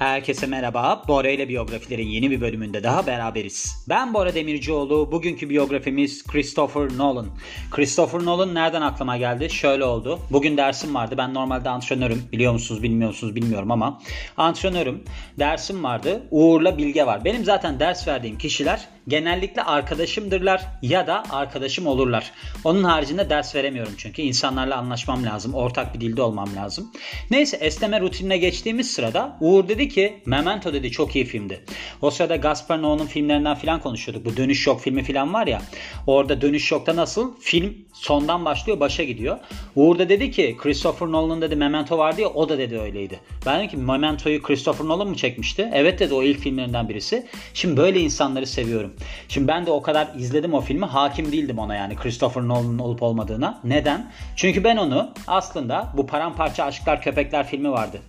Herkese merhaba. Bora ile biyografilerin yeni bir bölümünde daha beraberiz. Ben Bora Demircioğlu. Bugünkü biyografimiz Christopher Nolan. Christopher Nolan nereden aklıma geldi? Şöyle oldu. Bugün dersim vardı. Ben normalde antrenörüm. Biliyor musunuz bilmiyor musunuz bilmiyorum ama antrenörüm. Dersim vardı. Uğur'la Bilge var. Benim zaten ders verdiğim kişiler genellikle arkadaşımdırlar ya da arkadaşım olurlar. Onun haricinde ders veremiyorum çünkü insanlarla anlaşmam lazım. Ortak bir dilde olmam lazım. Neyse esneme rutinine geçtiğimiz sırada Uğur dedi ki Memento dedi çok iyi filmdi. O sırada Gaspar Noé'nin filmlerinden filan konuşuyorduk. Bu Dönüş Yok filmi filan var ya. Orada Dönüş Yok'ta nasıl film sondan başlıyor başa gidiyor. Uğur da dedi ki Christopher Nolan'ın dedi Memento vardı ya o da dedi öyleydi. Ben dedim ki Memento'yu Christopher Nolan mı çekmişti? Evet dedi o ilk filmlerinden birisi. Şimdi böyle insanları seviyorum. Şimdi ben de o kadar izledim o filmi hakim değildim ona yani Christopher Nolan'ın olup olmadığına. Neden? Çünkü ben onu aslında bu Paramparça Aşklar Köpekler filmi vardı.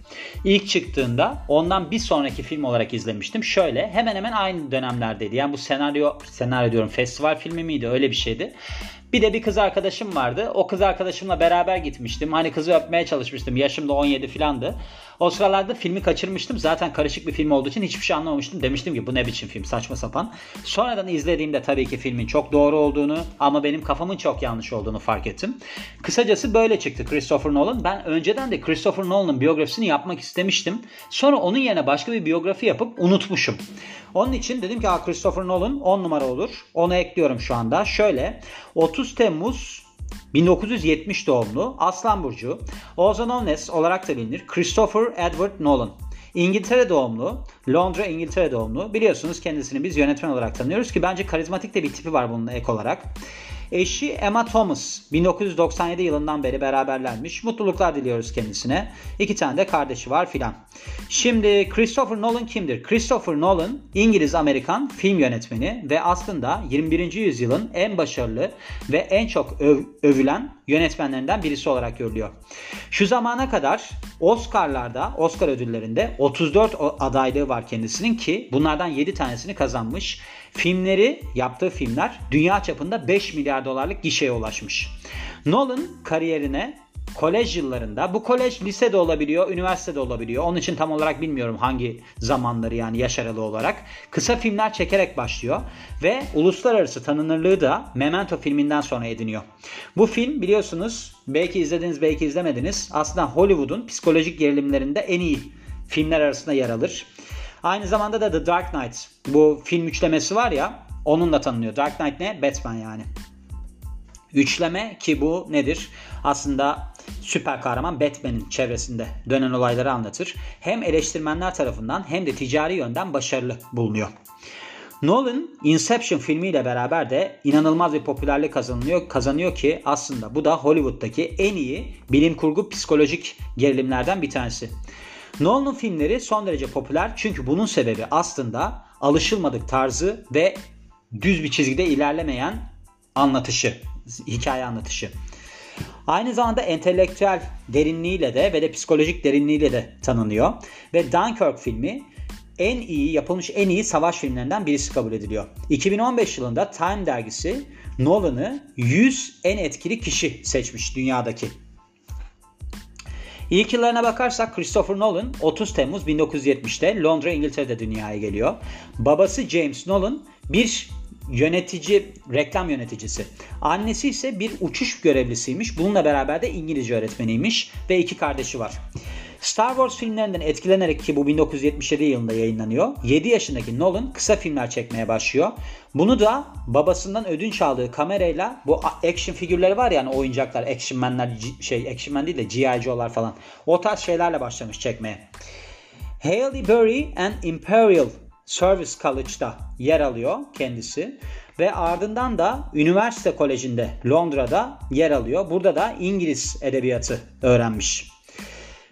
İlk çıktığında ondan bir sonraki film olarak izlemiştim. Şöyle hemen hemen aynı dönemlerdeydi. Yani bu senaryo senaryo diyorum festival filmi miydi öyle bir şeydi. Bir de bir kız arkadaşım vardı. O kız arkadaşımla beraber gitmiştim. Hani kızı öpmeye çalışmıştım. Yaşım da 17 filandı. O sıralarda filmi kaçırmıştım. Zaten karışık bir film olduğu için hiçbir şey anlamamıştım. Demiştim ki bu ne biçim film saçma sapan. Sonradan izlediğimde tabii ki filmin çok doğru olduğunu ama benim kafamın çok yanlış olduğunu fark ettim. Kısacası böyle çıktı Christopher Nolan. Ben önceden de Christopher Nolan'ın biyografisini yapmak istemiştim. Sonra onun yerine başka bir biyografi yapıp unutmuşum. Onun için dedim ki Christopher Nolan 10 numara olur. Onu ekliyorum şu anda. Şöyle 30 Temmuz 1970 doğumlu Aslan Burcu, known as olarak da bilinir Christopher Edward Nolan. İngiltere doğumlu, Londra İngiltere doğumlu. Biliyorsunuz kendisini biz yönetmen olarak tanıyoruz ki bence karizmatik de bir tipi var bununla ek olarak. Eşi Emma Thomas 1997 yılından beri beraberlermiş. Mutluluklar diliyoruz kendisine. İki tane de kardeşi var filan. Şimdi Christopher Nolan kimdir? Christopher Nolan İngiliz-Amerikan film yönetmeni ve aslında 21. yüzyılın en başarılı ve en çok öv- övülen yönetmenlerinden birisi olarak görülüyor. Şu zamana kadar Oscar'larda, Oscar ödüllerinde 34 adaylığı var kendisinin ki bunlardan 7 tanesini kazanmış. Filmleri, yaptığı filmler dünya çapında 5 milyar dolarlık gişeye ulaşmış. Nolan kariyerine kolej yıllarında bu kolej lisede olabiliyor, üniversitede olabiliyor. Onun için tam olarak bilmiyorum hangi zamanları yani yaş aralığı olarak. Kısa filmler çekerek başlıyor ve uluslararası tanınırlığı da Memento filminden sonra ediniyor. Bu film biliyorsunuz belki izlediniz belki izlemediniz. Aslında Hollywood'un psikolojik gerilimlerinde en iyi filmler arasında yer alır. Aynı zamanda da The Dark Knight bu film üçlemesi var ya onunla tanınıyor. Dark Knight ne? Batman yani. Üçleme ki bu nedir? Aslında süper kahraman Batman'in çevresinde dönen olayları anlatır. Hem eleştirmenler tarafından hem de ticari yönden başarılı bulunuyor. Nolan Inception filmiyle beraber de inanılmaz bir popülerlik kazanıyor, kazanıyor ki aslında bu da Hollywood'daki en iyi bilim kurgu psikolojik gerilimlerden bir tanesi. Nolan'ın filmleri son derece popüler çünkü bunun sebebi aslında alışılmadık tarzı ve düz bir çizgide ilerlemeyen anlatışı, hikaye anlatışı. Aynı zamanda entelektüel derinliğiyle de ve de psikolojik derinliğiyle de tanınıyor. Ve Dunkirk filmi en iyi yapılmış en iyi savaş filmlerinden birisi kabul ediliyor. 2015 yılında Time dergisi Nolan'ı 100 en etkili kişi seçmiş dünyadaki. İlk yıllarına bakarsak Christopher Nolan 30 Temmuz 1970'te Londra İngiltere'de dünyaya geliyor. Babası James Nolan bir yönetici, reklam yöneticisi. Annesi ise bir uçuş görevlisiymiş. Bununla beraber de İngilizce öğretmeniymiş ve iki kardeşi var. Star Wars filmlerinden etkilenerek ki bu 1977 yılında yayınlanıyor. 7 yaşındaki Nolan kısa filmler çekmeye başlıyor. Bunu da babasından ödünç aldığı kamerayla bu action figürleri var yani oyuncaklar, action man'ler, şey action man değil de G.I. Joe'lar falan. O tarz şeylerle başlamış çekmeye. Hailey Berry and Imperial Service College'da yer alıyor kendisi ve ardından da üniversite kolejinde Londra'da yer alıyor. Burada da İngiliz edebiyatı öğrenmiş.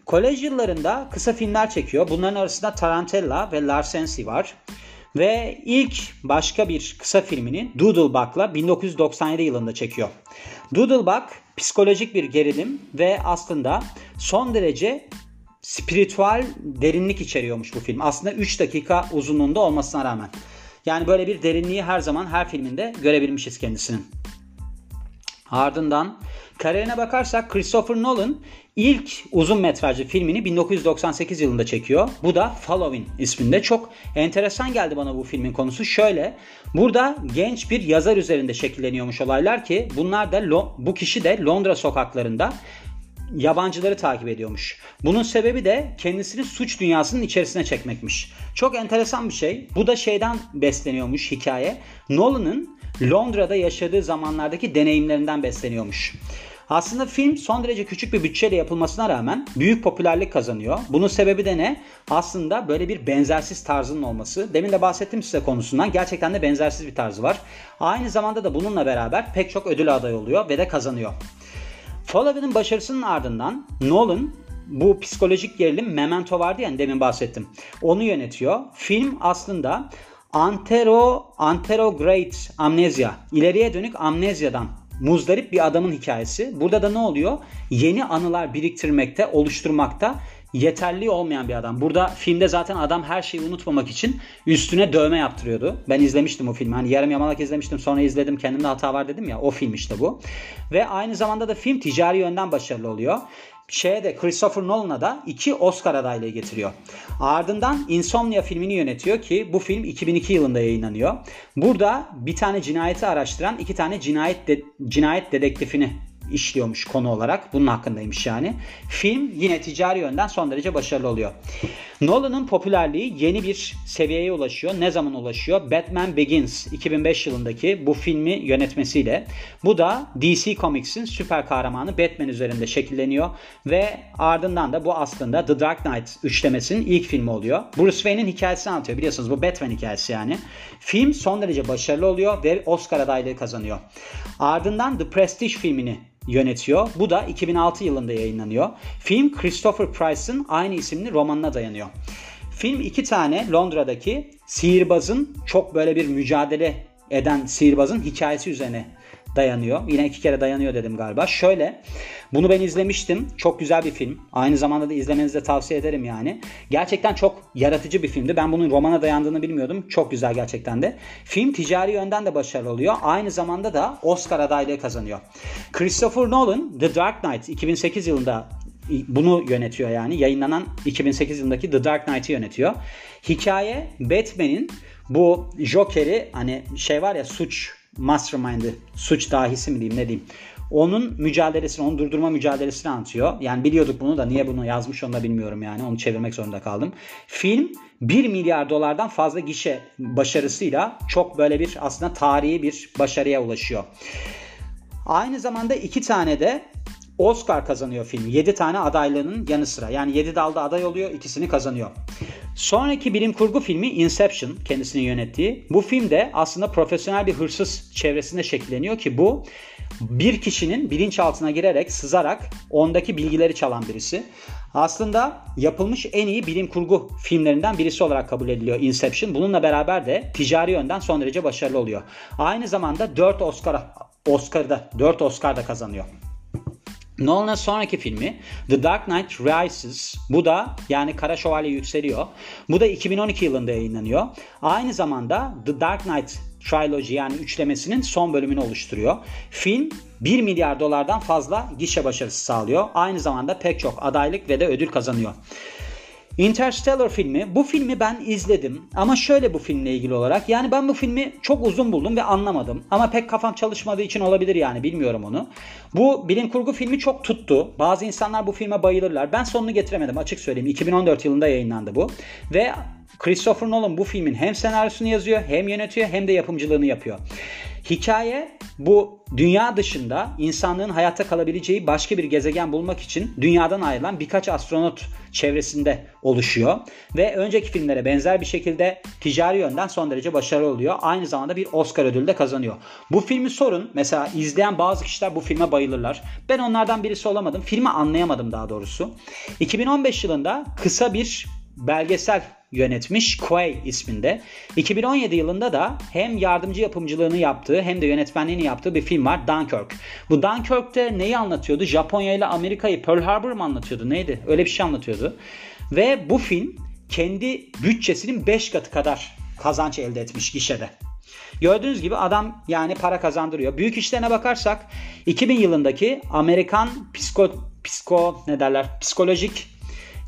Kolej yıllarında kısa filmler çekiyor. Bunların arasında Tarantella ve Larsensi var. Ve ilk başka bir kısa filmini Doodlebug'la 1997 yılında çekiyor. Doodlebug psikolojik bir gerilim ve aslında son derece spiritüel derinlik içeriyormuş bu film. Aslında 3 dakika uzunluğunda olmasına rağmen. Yani böyle bir derinliği her zaman her filminde görebilmişiz kendisinin. Ardından Kariyerine bakarsak Christopher Nolan ilk uzun metrajlı filmini 1998 yılında çekiyor. Bu da Following isminde. Çok enteresan geldi bana bu filmin konusu. Şöyle burada genç bir yazar üzerinde şekilleniyormuş olaylar ki bunlar da bu kişi de Londra sokaklarında yabancıları takip ediyormuş. Bunun sebebi de kendisini suç dünyasının içerisine çekmekmiş. Çok enteresan bir şey. Bu da şeyden besleniyormuş hikaye. Nolan'ın Londra'da yaşadığı zamanlardaki deneyimlerinden besleniyormuş. Aslında film son derece küçük bir bütçeyle yapılmasına rağmen büyük popülerlik kazanıyor. Bunun sebebi de ne? Aslında böyle bir benzersiz tarzının olması. Demin de bahsettim size konusundan. Gerçekten de benzersiz bir tarzı var. Aynı zamanda da bununla beraber pek çok ödül aday oluyor ve de kazanıyor. Following'in başarısının ardından Nolan bu psikolojik gerilim Memento vardı ya demin bahsettim. Onu yönetiyor. Film aslında antero anterograde amnezya, ileriye dönük amnezyadan muzdarip bir adamın hikayesi. Burada da ne oluyor? Yeni anılar biriktirmekte, oluşturmakta yeterli olmayan bir adam. Burada filmde zaten adam her şeyi unutmamak için üstüne dövme yaptırıyordu. Ben izlemiştim o filmi. Hani yarım yamalak izlemiştim sonra izledim kendimde hata var dedim ya o film işte bu. Ve aynı zamanda da film ticari yönden başarılı oluyor şeye de Christopher Nolan'a da iki Oscar adaylığı getiriyor. Ardından Insomnia filmini yönetiyor ki bu film 2002 yılında yayınlanıyor. Burada bir tane cinayeti araştıran iki tane cinayet de, cinayet dedektifini işliyormuş konu olarak. Bunun hakkındaymış yani. Film yine ticari yönden son derece başarılı oluyor. Nolan'ın popülerliği yeni bir seviyeye ulaşıyor. Ne zaman ulaşıyor? Batman Begins 2005 yılındaki bu filmi yönetmesiyle. Bu da DC Comics'in süper kahramanı Batman üzerinde şekilleniyor ve ardından da bu aslında The Dark Knight üçlemesinin ilk filmi oluyor. Bruce Wayne'in hikayesini anlatıyor. Biliyorsunuz bu Batman hikayesi yani. Film son derece başarılı oluyor ve Oscar adaylığı kazanıyor. Ardından The Prestige filmini yönetiyor. Bu da 2006 yılında yayınlanıyor. Film Christopher Price'ın aynı isimli romanına dayanıyor. Film iki tane Londra'daki sihirbazın çok böyle bir mücadele eden sihirbazın hikayesi üzerine dayanıyor. Yine iki kere dayanıyor dedim galiba. Şöyle bunu ben izlemiştim. Çok güzel bir film. Aynı zamanda da izlemenizi de tavsiye ederim yani. Gerçekten çok yaratıcı bir filmdi. Ben bunun romana dayandığını bilmiyordum. Çok güzel gerçekten de. Film ticari yönden de başarılı oluyor. Aynı zamanda da Oscar adaylığı kazanıyor. Christopher Nolan The Dark Knight 2008 yılında bunu yönetiyor yani. Yayınlanan 2008 yılındaki The Dark Knight'ı yönetiyor. Hikaye Batman'in bu Joker'i hani şey var ya suç mastermind'i, suç dahisi mi diyeyim ne diyeyim. Onun mücadelesini, onu durdurma mücadelesini anlatıyor. Yani biliyorduk bunu da niye bunu yazmış onu da bilmiyorum yani. Onu çevirmek zorunda kaldım. Film 1 milyar dolardan fazla gişe başarısıyla çok böyle bir aslında tarihi bir başarıya ulaşıyor. Aynı zamanda iki tane de Oscar kazanıyor film. 7 tane adaylığının yanı sıra. Yani 7 dalda aday oluyor, ikisini kazanıyor. Sonraki bilim kurgu filmi Inception kendisinin yönettiği. Bu film de aslında profesyonel bir hırsız çevresinde şekilleniyor ki bu bir kişinin bilinçaltına girerek, sızarak ondaki bilgileri çalan birisi. Aslında yapılmış en iyi bilim kurgu filmlerinden birisi olarak kabul ediliyor Inception. Bununla beraber de ticari yönden son derece başarılı oluyor. Aynı zamanda 4 Oscar Oscar'da 4 Oscar da kazanıyor. Nolan'ın sonraki filmi The Dark Knight Rises. Bu da yani Kara Şövalye yükseliyor. Bu da 2012 yılında yayınlanıyor. Aynı zamanda The Dark Knight Trilogy yani üçlemesinin son bölümünü oluşturuyor. Film 1 milyar dolardan fazla gişe başarısı sağlıyor. Aynı zamanda pek çok adaylık ve de ödül kazanıyor. Interstellar filmi. Bu filmi ben izledim ama şöyle bu filmle ilgili olarak. Yani ben bu filmi çok uzun buldum ve anlamadım. Ama pek kafam çalışmadığı için olabilir yani bilmiyorum onu. Bu bilim kurgu filmi çok tuttu. Bazı insanlar bu filme bayılırlar. Ben sonunu getiremedim açık söyleyeyim. 2014 yılında yayınlandı bu. Ve Christopher Nolan bu filmin hem senaryosunu yazıyor hem yönetiyor hem de yapımcılığını yapıyor. Hikaye bu dünya dışında insanlığın hayatta kalabileceği başka bir gezegen bulmak için dünyadan ayrılan birkaç astronot çevresinde oluşuyor. Ve önceki filmlere benzer bir şekilde ticari yönden son derece başarılı oluyor. Aynı zamanda bir Oscar ödülü de kazanıyor. Bu filmi sorun. Mesela izleyen bazı kişiler bu filme bayılırlar. Ben onlardan birisi olamadım. Filmi anlayamadım daha doğrusu. 2015 yılında kısa bir belgesel yönetmiş Quay isminde. 2017 yılında da hem yardımcı yapımcılığını yaptığı hem de yönetmenliğini yaptığı bir film var Dunkirk. Bu Dunkirk'te neyi anlatıyordu? Japonya ile Amerika'yı Pearl Harbor mı anlatıyordu? Neydi? Öyle bir şey anlatıyordu. Ve bu film kendi bütçesinin 5 katı kadar kazanç elde etmiş gişede. Gördüğünüz gibi adam yani para kazandırıyor. Büyük işlerine bakarsak 2000 yılındaki Amerikan psiko, psiko ne derler psikolojik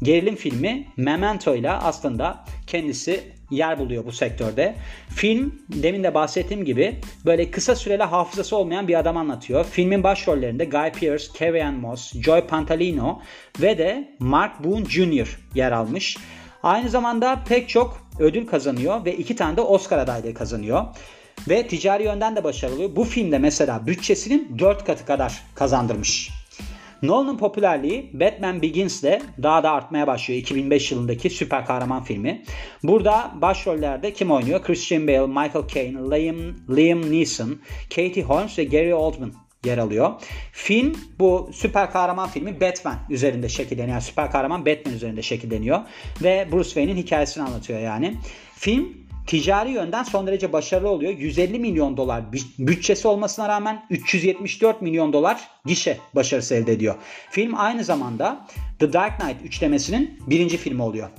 gerilim filmi Memento ile aslında kendisi yer buluyor bu sektörde. Film demin de bahsettiğim gibi böyle kısa süreli hafızası olmayan bir adam anlatıyor. Filmin başrollerinde Guy Pearce, Carrie Ann Moss, Joy Pantalino ve de Mark Boone Jr. yer almış. Aynı zamanda pek çok ödül kazanıyor ve iki tane de Oscar adaylığı kazanıyor. Ve ticari yönden de başarılı. Bu filmde mesela bütçesinin 4 katı kadar kazandırmış. Nolan'ın popülerliği Batman Begins ile daha da artmaya başlıyor 2005 yılındaki süper kahraman filmi. Burada başrollerde kim oynuyor? Christian Bale, Michael Caine, Liam, Liam Neeson, Katie Holmes ve Gary Oldman yer alıyor. Film bu süper kahraman filmi Batman üzerinde şekilleniyor. Yani süper kahraman Batman üzerinde şekilleniyor. Ve Bruce Wayne'in hikayesini anlatıyor yani. Film ticari yönden son derece başarılı oluyor. 150 milyon dolar bütçesi olmasına rağmen 374 milyon dolar gişe başarısı elde ediyor. Film aynı zamanda The Dark Knight üçlemesinin birinci filmi oluyor.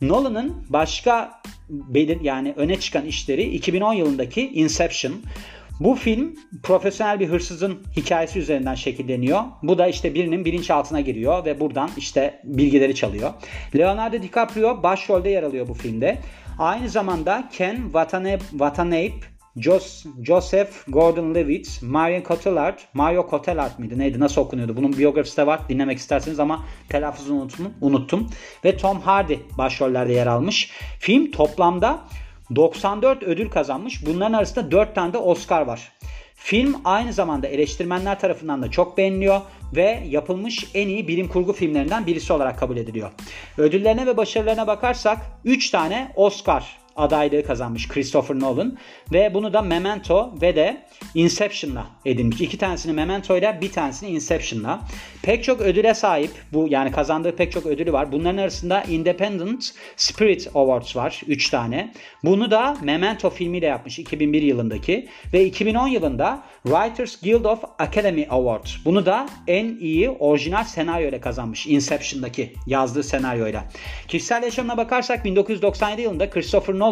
Nolan'ın başka belir yani öne çıkan işleri 2010 yılındaki Inception. Bu film profesyonel bir hırsızın hikayesi üzerinden şekilleniyor. Bu da işte birinin bilinçaltına giriyor ve buradan işte bilgileri çalıyor. Leonardo DiCaprio başrolde yer alıyor bu filmde. Aynı zamanda Ken Watanabe, Joseph Gordon-Levitt, Marion Cotillard, Mario Cotillard mıydı neydi nasıl okunuyordu? Bunun biyografisi de var dinlemek isterseniz ama telaffuzunu unuttum. Ve Tom Hardy başrollerde yer almış. Film toplamda 94 ödül kazanmış. Bunların arasında 4 tane de Oscar var. Film aynı zamanda eleştirmenler tarafından da çok beğeniliyor ve yapılmış en iyi bilim kurgu filmlerinden birisi olarak kabul ediliyor. Ödüllerine ve başarılarına bakarsak 3 tane Oscar adaylığı kazanmış Christopher Nolan ve bunu da Memento ve de Inception'la edinmiş. İki tanesini Memento ile bir tanesini Inception'la. Pek çok ödüle sahip bu yani kazandığı pek çok ödülü var. Bunların arasında Independent Spirit Awards var 3 tane. Bunu da Memento filmiyle yapmış 2001 yılındaki ve 2010 yılında Writers Guild of Academy Award. Bunu da en iyi orijinal senaryo ile kazanmış Inception'daki yazdığı senaryoyla. Kişisel yaşamına bakarsak 1997 yılında Christopher Nolan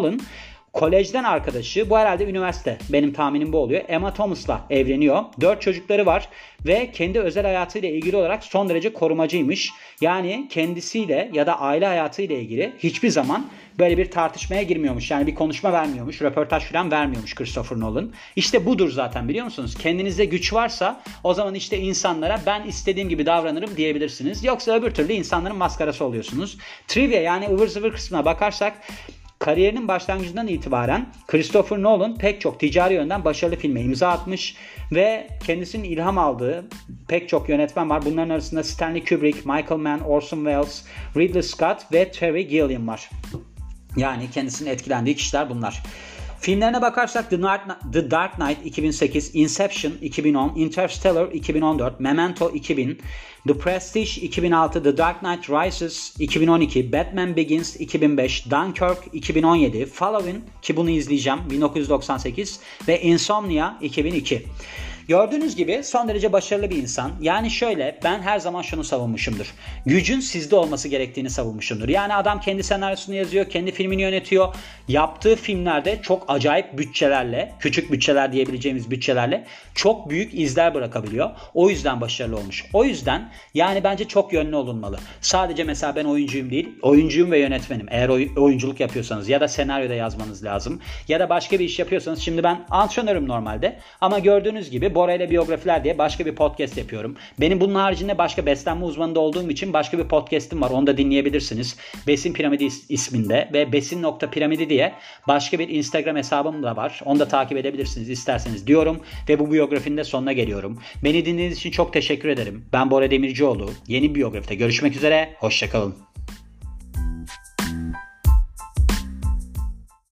Kolejden arkadaşı bu herhalde üniversite benim tahminim bu oluyor. Emma Thomas'la evleniyor. Dört çocukları var ve kendi özel hayatıyla ilgili olarak son derece korumacıymış. Yani kendisiyle ya da aile hayatıyla ilgili hiçbir zaman böyle bir tartışmaya girmiyormuş. Yani bir konuşma vermiyormuş, röportaj falan vermiyormuş Christopher Nolan. İşte budur zaten biliyor musunuz? Kendinizde güç varsa o zaman işte insanlara ben istediğim gibi davranırım diyebilirsiniz. Yoksa öbür türlü insanların maskarası oluyorsunuz. Trivia yani ıvır zıvır kısmına bakarsak Kariyerinin başlangıcından itibaren Christopher Nolan pek çok ticari yönden başarılı filme imza atmış ve kendisinin ilham aldığı pek çok yönetmen var. Bunların arasında Stanley Kubrick, Michael Mann, Orson Welles, Ridley Scott ve Terry Gilliam var. Yani kendisinin etkilendiği kişiler bunlar. Filmlerine bakarsak The Dark, The Dark Knight 2008, Inception 2010, Interstellar 2014, Memento 2000, The Prestige 2006, The Dark Knight Rises 2012, Batman Begins 2005, Dunkirk 2017, Following ki bunu izleyeceğim 1998 ve Insomnia 2002. Gördüğünüz gibi son derece başarılı bir insan. Yani şöyle ben her zaman şunu savunmuşumdur. Gücün sizde olması gerektiğini savunmuşumdur. Yani adam kendi senaryosunu yazıyor, kendi filmini yönetiyor. Yaptığı filmlerde çok acayip bütçelerle, küçük bütçeler diyebileceğimiz bütçelerle çok büyük izler bırakabiliyor. O yüzden başarılı olmuş. O yüzden yani bence çok yönlü olunmalı. Sadece mesela ben oyuncuyum değil, oyuncuyum ve yönetmenim. Eğer oyunculuk yapıyorsanız ya da senaryoda yazmanız lazım ya da başka bir iş yapıyorsanız şimdi ben antrenörüm normalde ama gördüğünüz gibi Bora ile biyografiler diye başka bir podcast yapıyorum. Benim bunun haricinde başka beslenme uzmanında olduğum için başka bir podcast'im var. Onu da dinleyebilirsiniz. Besin Piramidi isminde ve besin.piramidi diye başka bir Instagram hesabım da var. Onu da takip edebilirsiniz isterseniz diyorum ve bu biyografinin de sonuna geliyorum. Beni dinlediğiniz için çok teşekkür ederim. Ben Bora Demircioğlu. Yeni biyografide görüşmek üzere. Hoşçakalın.